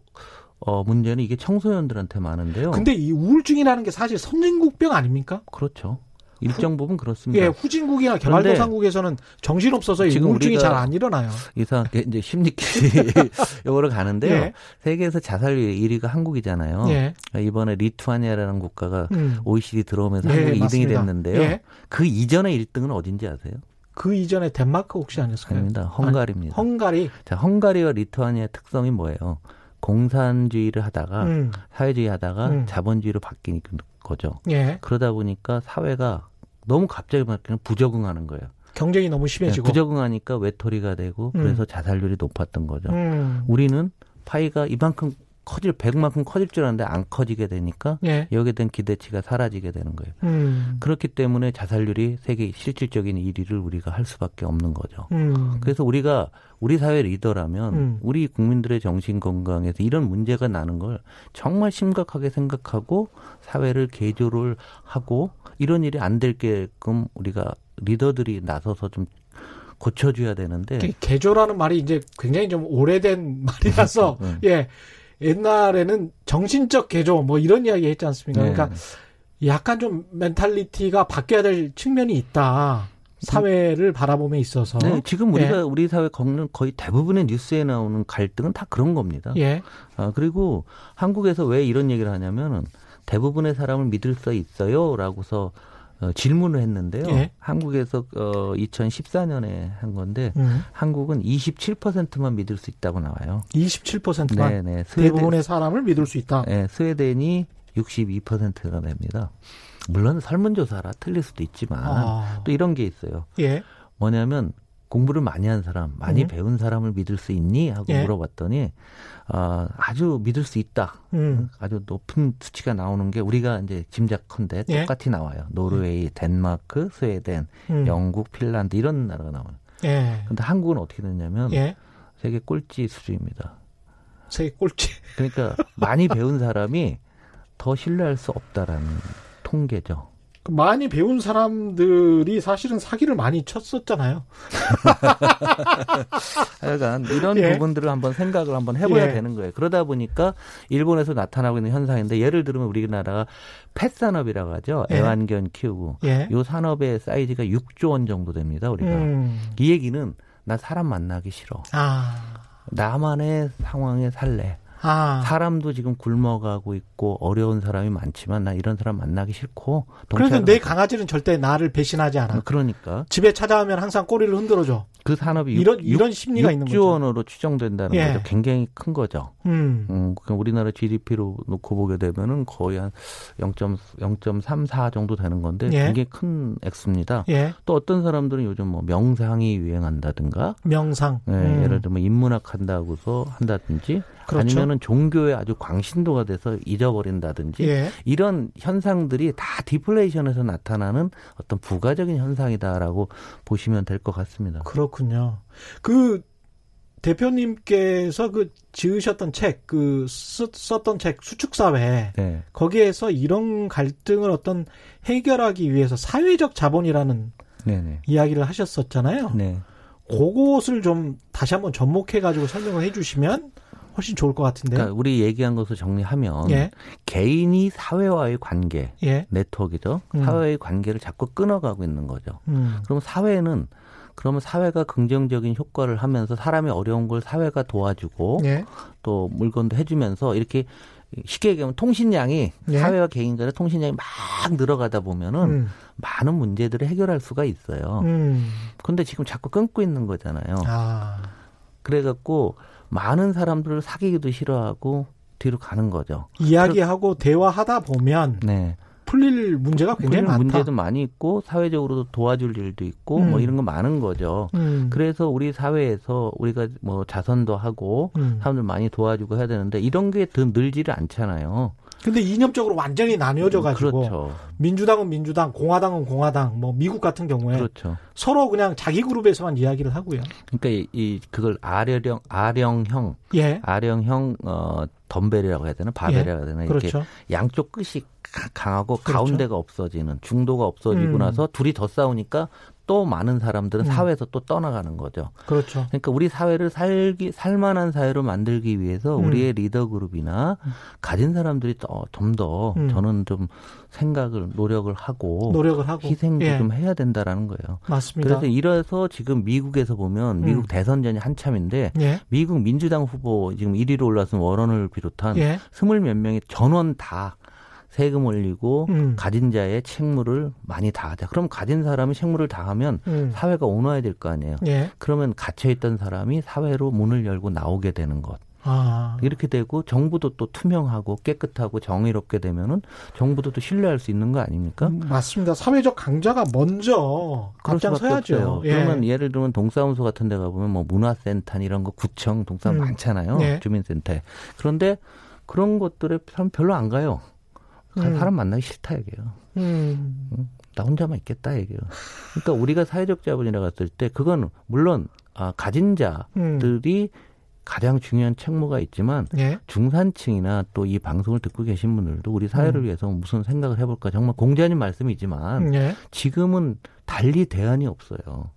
어, 문제는 이게 청소년들한테 많은데요. 근데 이 우울증이라는 게 사실 선진국병 아닙니까? 그렇죠. 일정 부분 그렇습니다. 예, 후진국이나 개발도상국에서는 정신없어서 지금 우울증이 잘 안 일어나요. 이상하게 이제 [laughs] 요거로 가는데요. 예. 세계에서 자살률 1위가 한국이잖아요. 예. 이번에 리투아니아라는 국가가 음. OECD 들어오면서 예, 한국이 맞습니다. 2등이 됐는데요. 예. 그 이전에 1등은 어딘지 아세요? 그 이전에 덴마크 혹시 아니었어요? 아닙니다. 헝가리입니다. 아니, 헝가리. 자, 헝가리와 리투아니아 특성이 뭐예요? 공산주의를 하다가 음. 사회주의 하다가 음. 자본주의로 바뀌는 거죠. 예. 그러다 보니까 사회가 너무 갑자기 바뀌면 부적응하는 거예요. 경쟁이 너무 심해지고 네, 부적응하니까 외톨이가 되고 음. 그래서 자살률이 높았던 거죠. 음. 우리는 파이가 이만큼 커질 100만큼 커질 줄 알았는데 안 커지게 되니까 예. 여기에 대한 기대치가 사라지게 되는 거예요. 음. 그렇기 때문에 자살률이 세계 실질적인 1위를 우리가 할 수밖에 없는 거죠. 음. 그래서 우리가 우리 사회 리더라면 음. 우리 국민들의 정신 건강에서 이런 문제가 나는 걸 정말 심각하게 생각하고 사회를 개조를 하고 이런 일이 안 될게끔 우리가 리더들이 나서서 좀 고쳐줘야 되는데 개조라는 말이 이제 굉장히 좀 오래된 말이라서 네. [laughs] 예 옛날에는 정신적 개조 뭐 이런 이야기 했지 않습니까? 네. 그러니까 약간 좀 멘탈리티가 바뀌어야 될 측면이 있다. 사회를 바라봄에 있어서. 네, 지금 우리가 예. 우리 사회 겪는 거의 대부분의 뉴스에 나오는 갈등은 다 그런 겁니다. 예. 아, 그리고 한국에서 왜 이런 얘기를 하냐면은 대부분의 사람을 믿을 수 있어요라고서 어, 질문을 했는데요. 예. 한국에서 어, 2014년에 한 건데 음. 한국은 27%만 믿을 수 있다고 나와요. 27%만 네네. 스웨덴, 대부분의 사람을 믿을 수 있다. 네, 스웨덴이 62%가 됩니다. 물론 설문조사라 틀릴 수도 있지만 아. 또 이런 게 있어요. 예. 뭐냐면 공부를 많이 한 사람, 많이 음. 배운 사람을 믿을 수 있니? 하고 예. 물어봤더니 어, 아주 믿을 수 있다. 음. 아주 높은 수치가 나오는 게 우리가 이제 짐작컨대 예. 똑같이 나와요. 노르웨이, 예. 덴마크, 스웨덴, 음. 영국, 핀란드 이런 나라가 나와요. 예. 근데 한국은 어떻게 됐냐면 예. 세계 꼴찌 수준입니다. 세계 꼴찌. 그러니까 많이 배운 사람이 더 신뢰할 수 없다라는 통계죠. 그 많이 배운 사람들이 사실은 사기를 많이 쳤었잖아요. [laughs] 하여간 이런 예. 부분들을 한번 생각을 한번 해봐야 예. 되는 거예요. 그러다 보니까 일본에서 나타나고 있는 현상인데 예를 들면 우리나라가 펫 산업이라고 하죠. 예. 애완견 키우고 예. 요 산업의 사이즈가 6조 원 정도 됩니다. 우리가 음. 이 얘기는 나 사람 만나기 싫어. 아. 나만의 상황에 살래. 아. 사람도 지금 굶어가고 있고 어려운 사람이 많지만 나 이런 사람 만나기 싫고. 그래서 내 강아지는 절대 나를 배신하지 않아. 그러니까. 집에 찾아오면 항상 꼬리를 흔들어줘. 그 산업이 이런 6, 이런 심리가 6, 있는 거죠. 6조 원으로 추정된다는 예. 거죠. 굉장히 큰 거죠. 음. 음 우리나라 GDP로 놓고 보게 되면은 거의 한 0.0.34 정도 되는 건데 예. 굉장히 큰 액수입니다. 예. 또 어떤 사람들은 요즘 뭐 명상이 유행한다든가 명상. 예, 음. 예를 들면 인문학 한다고서 한다든지 그렇죠. 아니면은 종교에 아주 광신도가 돼서 잊어버린다든지 예. 이런 현상들이 다 디플레이션에서 나타나는 어떤 부가적인 현상이다라고 보시면 될 것 같습니다. 그렇 군요. 그 대표님께서 그 지으셨던 책, 그 썼던 책 수축사회 네. 거기에서 이런 갈등을 어떤 해결하기 위해서 사회적 자본이라는 네네. 이야기를 하셨었잖아요. 네. 그것을 좀 다시 한번 접목해 가지고 설명을 해주시면 훨씬 좋을 것 같은데. 그러니까 우리 얘기한 것을 정리하면 예. 개인이 사회와의 관계, 예. 네트워크죠. 음. 사회의 관계를 자꾸 끊어가고 있는 거죠. 음. 그럼 사회는 그러면 사회가 긍정적인 효과를 하면서 사람이 어려운 걸 사회가 도와주고 예. 또 물건도 해주면서 이렇게 쉽게 얘기하면 통신량이 예. 사회와 개인 간의 통신량이 막 늘어가다 보면은 음. 많은 문제들을 해결할 수가 있어요. 음. 근데 지금 자꾸 끊고 있는 거잖아요. 아. 그래갖고 많은 사람들을 사귀기도 싫어하고 뒤로 가는 거죠. 이야기하고 대화하다 보면 네. 풀릴 문제가 굉장히 많다. 문제도 많이 있고 사회적으로도 도와줄 일도 있고 뭐 음. 뭐 이런 거 많은 거죠. 음. 그래서 우리 사회에서 우리가 뭐 자선도 하고 음. 사람들 많이 도와주고 해야 되는데 이런 게 더 늘지를 않잖아요. 근데 이념적으로 완전히 나뉘어져 가지고 그렇죠. 민주당은 민주당, 공화당은 공화당, 뭐 미국 같은 경우에 그렇죠. 서로 그냥 자기 그룹에서만 이야기를 하고요. 그러니까 이, 이 그걸 아령형 아령형 예. 아령형 어 덤벨이라고 해야 되나 바벨이라고 해야 되나 이렇게 그렇죠. 양쪽 끝이 강하고 그렇죠. 가운데가 없어지는 중도가 없어지고 음. 나서 둘이 더 싸우니까 또 많은 사람들은 음. 사회에서 또 떠나가는 거죠. 그렇죠. 그러니까 우리 사회를 살기 살만한 사회로 만들기 위해서 음. 우리의 리더 그룹이나 음. 가진 사람들이 좀더 음. 저는 좀 생각을 노력을 하고 노력을 하고 희생도 예. 좀 해야 된다라는 거예요. 맞습니다. 그래서 이래서 지금 미국에서 보면 미국 음. 대선전이 한참인데 예. 미국 민주당 후보 지금 1위로 올라선 워런을 비롯한 예. 스물 몇 명이 전원 다 세금 올리고 음. 가진 자의 책무를 많이 다하자. 그럼 가진 사람이 책무를 다하면 음. 사회가 온화해야 될 거 아니에요. 예. 그러면 갇혀 있던 사람이 사회로 문을 열고 나오게 되는 것. 아. 이렇게 되고 정부도 또 투명하고 깨끗하고 정의롭게 되면은 정부도 또 신뢰할 수 있는 거 아닙니까? 음, 맞습니다. 사회적 강자가 먼저 앞장서야죠. 예. 그러면 예를 들면 동사무소 같은 데 가보면 뭐 문화센터 이런 거 구청 동사무 음. 많잖아요. 예. 주민센터. 그런데 그런 것들에 사람 별로 안 가요. 음. 사람 만나기 싫다 얘기예요. 음. 응? 나 혼자만 있겠다 얘기예요. 그러니까 우리가 사회적 자본이라고 했을 때 그건 물론 아, 가진 자들이 음. 가장 중요한 책무가 있지만 예? 중산층이나 또 이 방송을 듣고 계신 분들도 우리 사회를 음. 위해서 무슨 생각을 해볼까 정말 공자님 말씀이지만 예? 지금은 달리 대안이 없어요.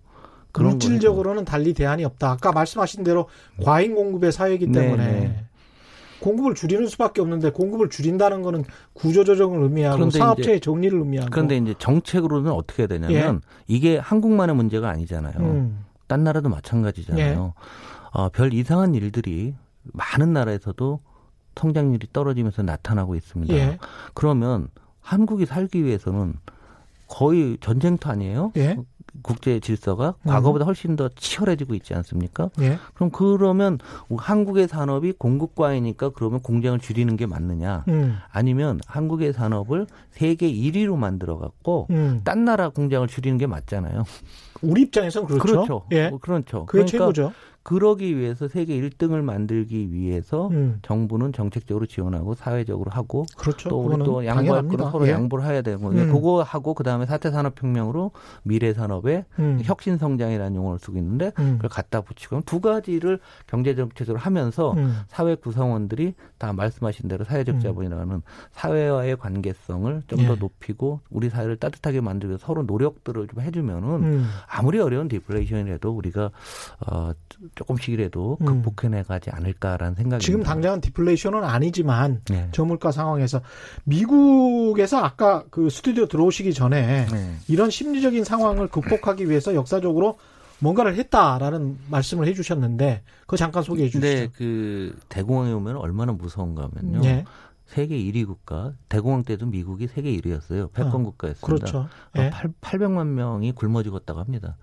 물질적으로는 달리 대안이 없다. 아까 말씀하신 대로 과잉 공급의 사회이기 때문에 네네. 공급을 줄이는 수밖에 없는데 공급을 줄인다는 거는 구조 조정을 의미하고 사업체의 정리를 의미하고 그런데 이제 정책으로는 어떻게 해야 되냐면 예. 이게 한국만의 문제가 아니잖아요. 음. 딴 나라도 마찬가지잖아요. 예. 어, 별 이상한 일들이 많은 나라에서도 성장률이 떨어지면서 나타나고 있습니다. 예. 그러면 한국이 살기 위해서는 거의 전쟁터 아니에요? 예. 국제 질서가 음. 과거보다 훨씬 더 치열해지고 있지 않습니까? 예. 그럼 그러면 한국의 산업이 공급 과이니까 그러면 공장을 줄이는 게 맞느냐? 음. 아니면 한국의 산업을 세계 1위로 만들어 갖고 음. 딴 나라 공장을 줄이는 게 맞잖아요. 우리 입장에서는 그렇죠. 그렇죠. 예. 그렇죠. 그게 그러니까 최고죠. 그러기 위해서 세계 1등을 만들기 위해서 음. 정부는 정책적으로 지원하고 사회적으로 하고 그렇죠. 또 우리 또 양보할 거는 서로 예. 양보를 해야 되고 음. 그거 하고 그다음에 사태 산업 혁명으로 미래 산업의 음. 혁신 성장이라는 용어를 쓰고 있는데 음. 그걸 갖다 붙이고 두 가지를 경제 정책으로 하면서 음. 사회 구성원들이 다 말씀하신 대로 사회적 음. 자본이라는 사회와의 관계성을 좀더 예. 높이고 우리 사회를 따뜻하게 만들기 위해서 서로 노력들을 좀 해주면은 아무리 어려운 디플레이션이라도 우리가 어 조금씩이라도 음. 극복해내 가지 않을까라는 생각이 지금 당장은 디플레이션은 아니지만 네. 저물가 상황에서 미국에서 아까 그 스튜디오 들어오시기 전에 네. 이런 심리적인 상황을 극복하기 위해서 역사적으로 뭔가를 했다라는 말씀을 해주셨는데 그거 잠깐 소개해 주시죠. 네, 그 대공황에 오면 얼마나 무서운가 하면요. 네. 세계 1위 국가 대공황 때도 미국이 세계 1위였어요. 패권 어, 국가였습니다. 그렇죠. 예. 8, 800만 명이 굶어 죽었다고 합니다.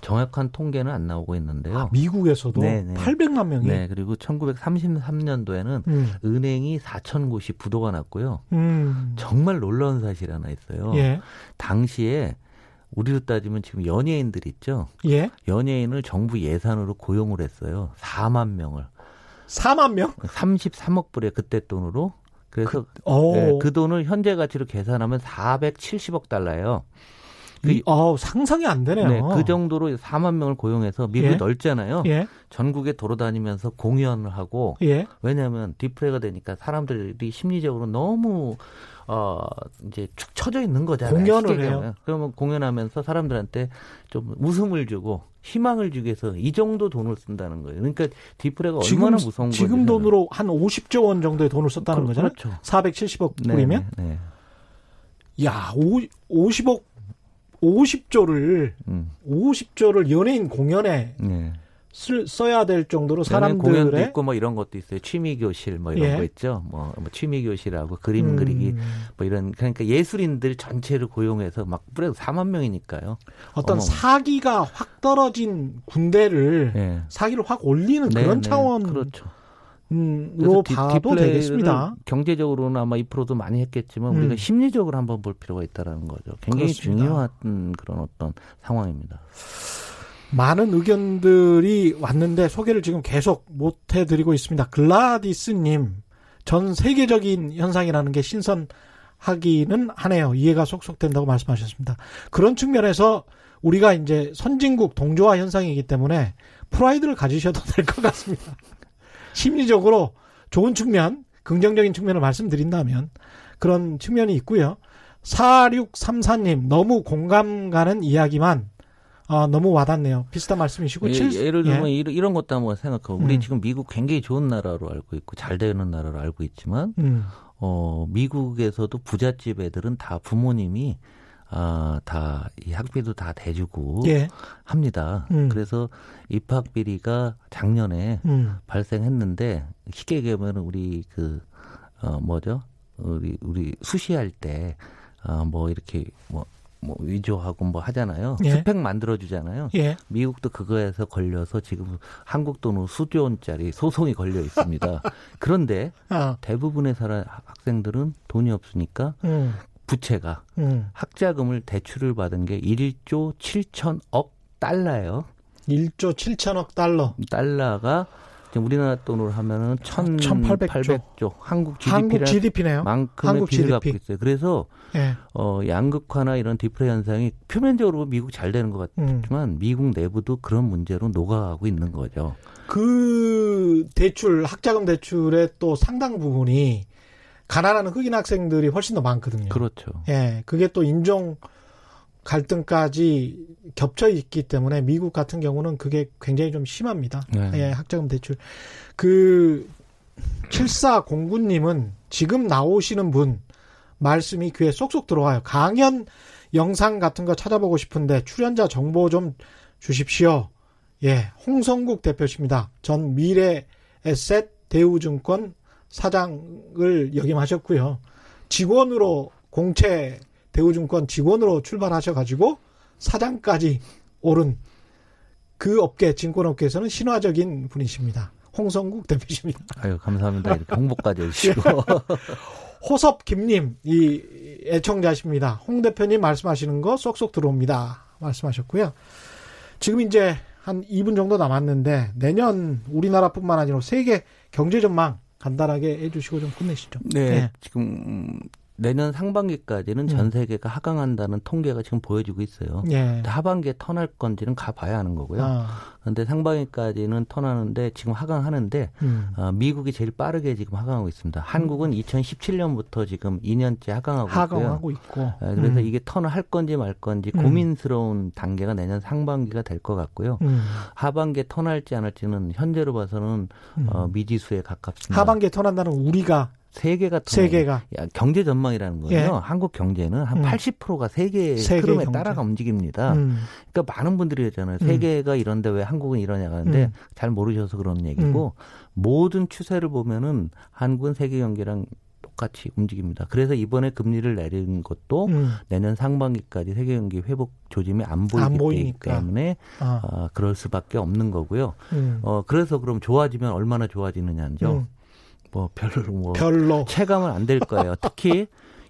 정확한 통계는 안 나오고 있는데요. 아, 미국에서도 네네. 800만 명이. 네, 그리고 1933년도에는 음. 은행이 4천 곳이 부도가 났고요. 음. 정말 놀라운 사실이 하나 있어요. 예. 당시에 우리로 따지면 지금 연예인들 있죠. 예. 연예인을 정부 예산으로 고용을 했어요. 4만 명을. 4만 명? 33억 불의 그때 돈으로. 그래서 그, 네, 그 돈을 현재 가치로 계산하면 470억 달러예요. 그, 어, 상상이 안 되네요. 네, 그 정도로 4만 명을 고용해서 미국이 예? 넓잖아요. 예? 전국에 돌아다니면서 공연을 하고 예? 왜냐하면 디프레가 되니까 사람들이 심리적으로 너무 어 이제 축 처져 있는 거잖아요. 공연을 해요. 그러면 공연하면서 사람들한테 좀 웃음을 주고 희망을 주기 위해서 이 정도 돈을 쓴다는 거예요. 그러니까 디플레가 지금, 얼마나 무서운 거죠. 지금 돈으로 한 50조 원 정도의 돈을 썼다는 그, 거잖아요. 그렇죠. 470억 불이면. 네, 네. 야, 오, 50억 50조를 음. 50조를 연예인 공연에 네. 쓸, 써야 될 정도로 사람들의 공연도 있고 뭐 이런 것도 있어요. 취미 교실 뭐 이런 예. 거 있죠. 뭐, 뭐 취미 교실하고 그림 음. 그리기 뭐 이런 그러니까 예술인들 전체를 고용해서 막 뿌려도 4만 명이니까요. 어떤 어머. 사기가 확 떨어진 군대를 예. 사기를 확 올리는 네, 그런 네. 차원 그렇죠. 음, 로 봐도 되겠습니다. 경제적으로는 아마 2%도 많이 했겠지만 음. 우리가 심리적으로 한번 볼 필요가 있다라는 거죠. 굉장히 그렇습니다. 중요한 그런 어떤 상황입니다. 많은 의견들이 왔는데 소개를 지금 계속 못 해드리고 있습니다. 글라디스님, 전 세계적인 현상이라는 게 신선하기는 하네요. 이해가 속속 된다고 말씀하셨습니다. 그런 측면에서 우리가 이제 선진국 동조화 현상이기 때문에 프라이드를 가지셔도 될 것 같습니다. [laughs] 심리적으로 좋은 측면, 긍정적인 측면을 말씀드린다면 그런 측면이 있고요. 4634님, 너무 공감 가는 이야기만 아, 너무 와닿네요. 비슷한 말씀이시고. 예, 를 들면 예. 이런, 것도 한번 생각하고 우리 음. 지금 미국 굉장히 좋은 나라로 알고 있고 잘 되는 나라로 알고 있지만 음. 어, 미국에서도 부잣집 애들은 다 부모님이 아, 다, 이 학비도 다 대주고 예. 합니다. 음. 그래서 입학 비리가 작년에 음. 발생했는데 쉽게 얘기하면 우리 그, 어, 뭐죠? 우리, 우리 수시할 때, 어, 뭐 이렇게 뭐 뭐 위조하고 뭐 하잖아요. 예. 스펙 만들어 주잖아요. 예. 미국도 그거에서 걸려서 지금 한국 돈으로 수조 원짜리 소송이 걸려 있습니다. [laughs] 그런데 어. 대부분의 사람 학생들은 돈이 없으니까 음. 부채가 음. 학자금을 대출을 받은 게 1조 7천억 달러예요. 1조 7천억 달러. 달러가 우리나라 돈으로 하면은 1,800조 한국 GDP네요. 만큼의 한국 빚을 GDP. 갖고 있어요. 그래서 예. 어 양극화나 이런 디프레 현상이 표면적으로 미국 잘 되는 것 같지만 음. 미국 내부도 그런 문제로 녹아가고 있는 거죠. 그 대출 학자금 대출의 또 상당 부분이 가난한 흑인 학생들이 훨씬 더 많거든요. 그렇죠. 예, 그게 또 인종 갈등까지 겹쳐 있기 때문에 미국 같은 경우는 그게 굉장히 좀 심합니다. 네. 예, 학자금 대출. 그 7409님은 지금 나오시는 분 말씀이 귀에 쏙쏙 들어와요. 강연 영상 같은 거 찾아보고 싶은데 출연자 정보 좀 주십시오. 예, 홍성국 대표십니다. 전 미래 에셋 대우증권 사장을 역임하셨고요. 직원으로 공채 대우증권 직원으로 출발하셔가지고 사장까지 오른 그 업계 증권업계에서는 신화적인 분이십니다. 홍성국 대표십니다. 아유 감사합니다. 이렇게 홍보까지 해주시고 [laughs] 호섭 김님 이 애청자십니다. 홍 대표님 말씀하시는 거 쏙쏙 들어옵니다. 말씀하셨고요. 지금 이제 한 2분 정도 남았는데 내년 우리나라뿐만 아니라 세계 경제 전망 간단하게 해주시고 좀 끝내시죠. 네, 네. 지금 내년 상반기까지는 음. 전 세계가 하강한다는 통계가 지금 보여지고 있어요. 예. 하반기에 턴할 건지는 가봐야 하는 거고요. 아. 그런데 상반기까지는 턴하는데 지금 하강하는데 음. 어, 미국이 제일 빠르게 지금 하강하고 있습니다. 한국은 2017년부터 지금 2년째 하강하고, 하강하고 있고요. 있고. 네, 그래서 음. 이게 턴을 할 건지 말 건지 음. 고민스러운 단계가 내년 상반기가 될 것 같고요. 음. 하반기에 턴할지 안 할지는 현재로 봐서는 음. 어, 미지수에 가깝습니다. 하반기에 턴한다는 우리가 세계가 세계가 경제 전망이라는 거예요. 예. 한국 경제는 한 음. 80%가 세계 세계 흐름에 경제. 따라가 움직입니다. 음. 그러니까 많은 분들이. 음. 세계가 이런데 왜 한국은 이러냐 하는데 음. 잘 모르셔서 그런 얘기고 음. 모든 추세를 보면은 한국은 세계 경제랑 똑같이 움직입니다. 그래서 이번에 금리를 내린 것도 음. 내년 상반기까지 세계 경기 회복 조짐이 안 보이기 안 때문에 아. 어, 그럴 수밖에 없는 거고요. 어, 그래서 그럼 좋아지면 얼마나 좋아지느냐죠. 뭐 별로 뭐 별로 체감은 안 될 거예요. 특히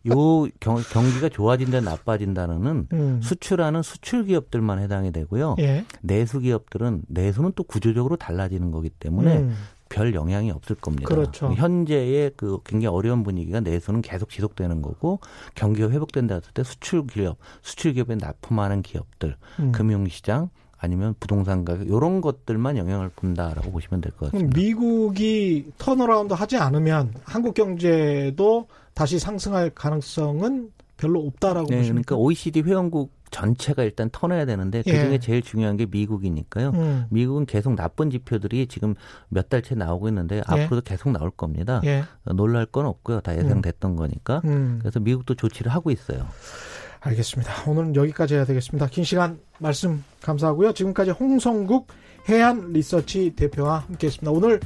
요 경, 경기가 좋아진다 나빠진다는 음. 수출하는 수출 기업들만 해당이 되고요. 예. 내수 기업들은 내수는 또 구조적으로 달라지는 거기 때문에 음. 별 영향이 없을 겁니다. 그렇죠. 현재의 그 굉장히 어려운 분위기가 내수는 계속 지속되는 거고 경기가 회복된다 했을 때 수출 기업, 수출 기업에 납품하는 기업들, 음. 금융 시장 아니면 부동산 가격 이런 것들만 영향을 본다라고 보시면 될 것 같습니다. 미국이 turnaround 하지 않으면 한국 경제도 다시 상승할 가능성은 별로 없다라고 네, 보시면 그러니까 OECD 회원국 전체가 일단 터내야 되는데 그중에 예. 제일 중요한 게 미국이니까요. 음. 미국은 계속 나쁜 지표들이 지금 몇 달째 나오고 있는데 예. 앞으로도 계속 나올 겁니다. 예. 놀랄 건 없고요. 다 예상됐던 음. 거니까. 음. 그래서 미국도 조치를 하고 있어요. 알겠습니다. 오늘은 여기까지 해야 되겠습니다. 긴 시간 말씀 감사하고요. 지금까지 홍성국 해안 리서치 대표와 함께했습니다. 오늘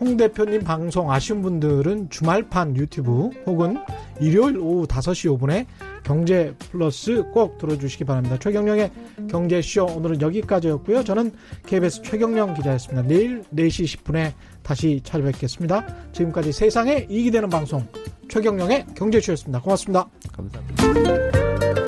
홍 대표님 방송 아쉬운 분들은 주말판 유튜브 혹은 일요일 오후 5시 5분에 경제 플러스 꼭 들어주시기 바랍니다. 최경령의 경제쇼 오늘은 여기까지였고요. 저는 KBS 최경령 기자였습니다. 내일 4시 10분에 다시 찾아뵙겠습니다. 지금까지 세상에 이익이 되는 방송 최경령의 경제쇼였습니다. 고맙습니다. 감사합니다.